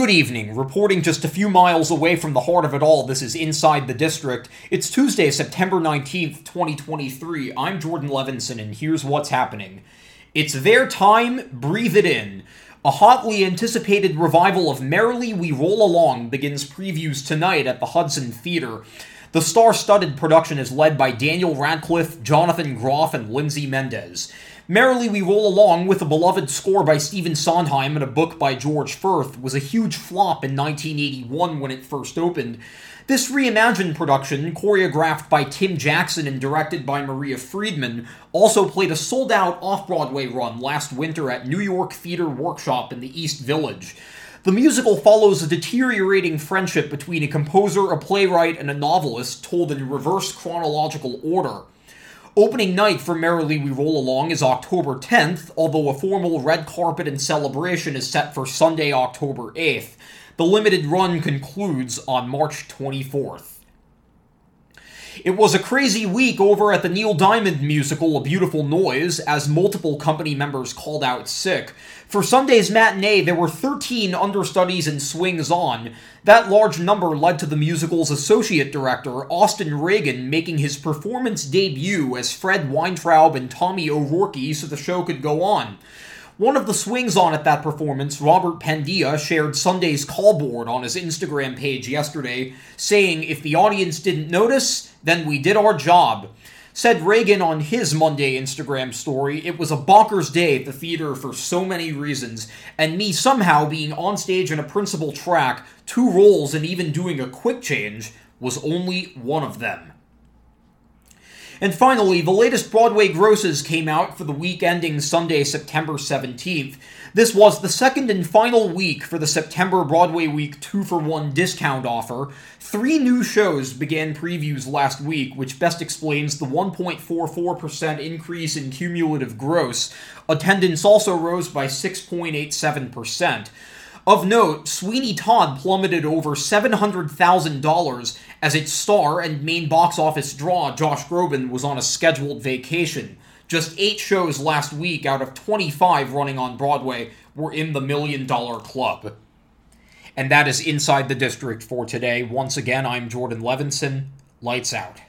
Good evening. Reporting just a few miles away from the heart of it all, this is Inside the District. It's Tuesday, September 19th, 2023. I'm Jordan Levinson, and here's what's happening. It's their time, breathe it in. A hotly anticipated revival of Merrily We Roll Along begins previews tonight at the Hudson Theater. The star studded production is led by Daniel Radcliffe, Jonathan Groff, and Lindsay Mendez. Merrily We Roll Along, with a beloved score by Stephen Sondheim and a book by George Furth, was a huge flop in 1981 when it first opened. This reimagined production, choreographed by Tim Jackson and directed by Maria Friedman, also played a sold out off Broadway run last winter at New York Theater Workshop in the East Village. The musical follows a deteriorating friendship between a composer, a playwright, and a novelist told in reverse chronological order. Opening night for Merrily We Roll Along is October 10th, although a formal red carpet and celebration is set for Sunday, October 8th. The limited run concludes on March 24th. It was a crazy week over at the Neil Diamond musical A Beautiful Noise as multiple company members called out sick. For Sunday's matinee, there were 13 understudies and swings on. That large number led to the musical's associate director, Austin Reagan, making his performance debut as Fred Weintraub and Tommy O'Rourke so the show could go on. One of the swings on at that performance, Robert Pendia, shared Sunday's call board on his Instagram page yesterday, saying, If the audience didn't notice, then we did our job. Said Reagan on his Monday Instagram story, it was a bonkers day at the theater for so many reasons, and me somehow being on stage in a principal track, two roles, and even doing a quick change was only one of them. And finally, the latest Broadway grosses came out for the week ending Sunday, September 17th. This was the second and final week for the September Broadway Week 2 for 1 discount offer. Three new shows began previews last week, which best explains the 1.44% increase in cumulative gross. Attendance also rose by 6.87%. Of note, Sweeney Todd plummeted over $700,000 as its star and main box office draw, Josh Groban, was on a scheduled vacation. Just eight shows last week out of 25 running on Broadway were in the Million Dollar Club. And that is Inside the District for today. Once again, I'm Jordan Levinson. Lights out.